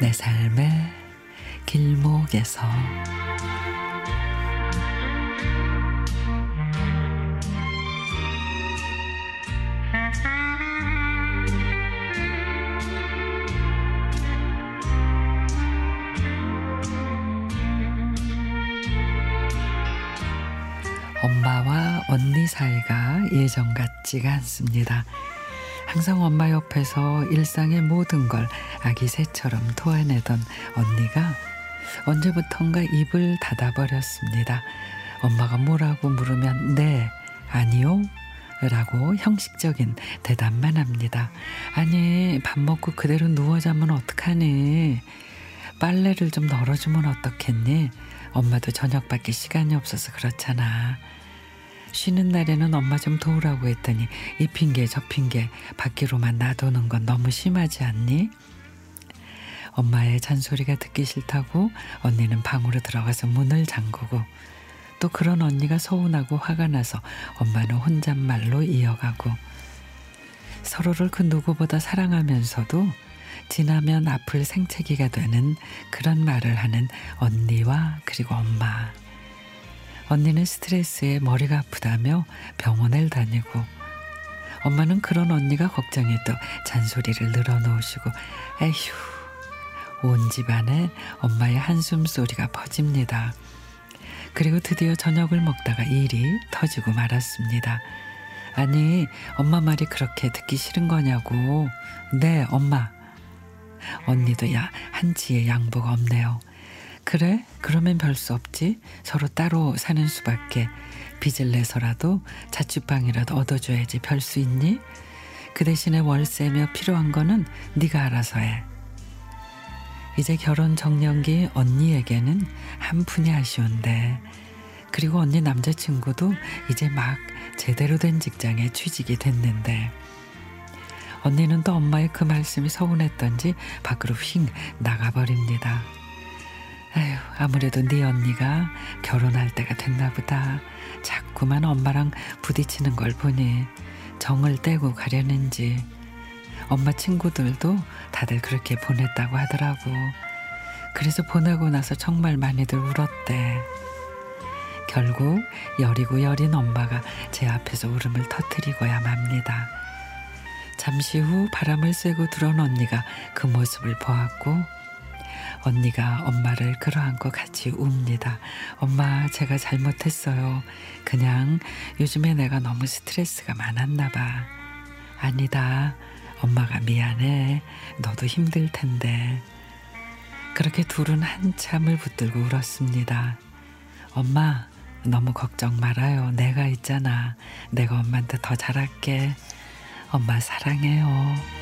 내 삶의 길목에서 엄마와 언니 사이가 예전 같지가 않습니다. 항상 엄마 옆에서 일상의 모든 걸 아기 새처럼 토해내던 언니가 언제부턴가 입을 닫아버렸습니다. 엄마가 뭐라고 물으면 네, 아니요, 라고 형식적인 대답만 합니다. 아니, 밥 먹고 그대로 누워 자면 어떡하니? 빨래를 좀 널어주면 어떻겠니? 엄마도 저녁밖에 시간이 없어서 그렇잖아. 쉬는 날에는 엄마 좀 도우라고 했더니 이 핑계 저 핑계 밖으로만 놔두는 건 너무 심하지 않니? 엄마의 잔소리가 듣기 싫다고 언니는 방으로 들어가서 문을 잠그고 또 그런 언니가 서운하고 화가 나서 엄마는 혼잣말로 이어가고 서로를 그 누구보다 사랑하면서도 지나면 아플 생채기가 되는 그런 말을 하는 언니와 그리고 엄마. 언니는 스트레스에 머리가 아프다며 병원을 다니고 엄마는 그런 언니가 걱정해도 잔소리를 늘어놓으시고 에휴 온 집안에 엄마의 한숨 소리가 퍼집니다. 그리고 드디어 저녁을 먹다가 일이 터지고 말았습니다. 아니 엄마 말이 그렇게 듣기 싫은 거냐고. 네 엄마. 언니도 야 한치의 양보가 없네요. 그래? 그러면 별 수 없지. 서로 따로 사는 수밖에. 빚을 내서라도 자취방이라도 얻어줘야지 별 수 있니? 그 대신에 월세며 필요한 거는 네가 알아서 해. 이제 결혼 정년기 언니에게는 한 푼이 아쉬운데 그리고 언니 남자친구도 이제 막 제대로 된 직장에 취직이 됐는데 언니는 또 엄마의 그 말씀이 서운했던지 밖으로 휙 나가버립니다. 아휴, 아무래도 네 언니가 결혼할 때가 됐나 보다. 자꾸만 엄마랑 부딪히는 걸 보니 정을 떼고 가려는지 엄마 친구들도 다들 그렇게 보냈다고 하더라고. 그래서 보내고 나서 정말 많이들 울었대. 결국 여리고 여린 엄마가 제 앞에서 울음을 터뜨리고야 맙니다. 잠시 후 바람을 쐬고 들어온 언니가 그 모습을 보았고 언니가 엄마를 끌어안고 같이 웁니다. 엄마, 제가 잘못했어요. 그냥 요즘에 내가 너무 스트레스가 많았나 봐. 아니다. 엄마가 미안해. 너도 힘들 텐데. 그렇게 둘은 한참을 붙들고 울었습니다. 엄마, 너무 걱정 말아요. 내가 있잖아. 내가 엄마한테 더 잘할게. 엄마 사랑해요.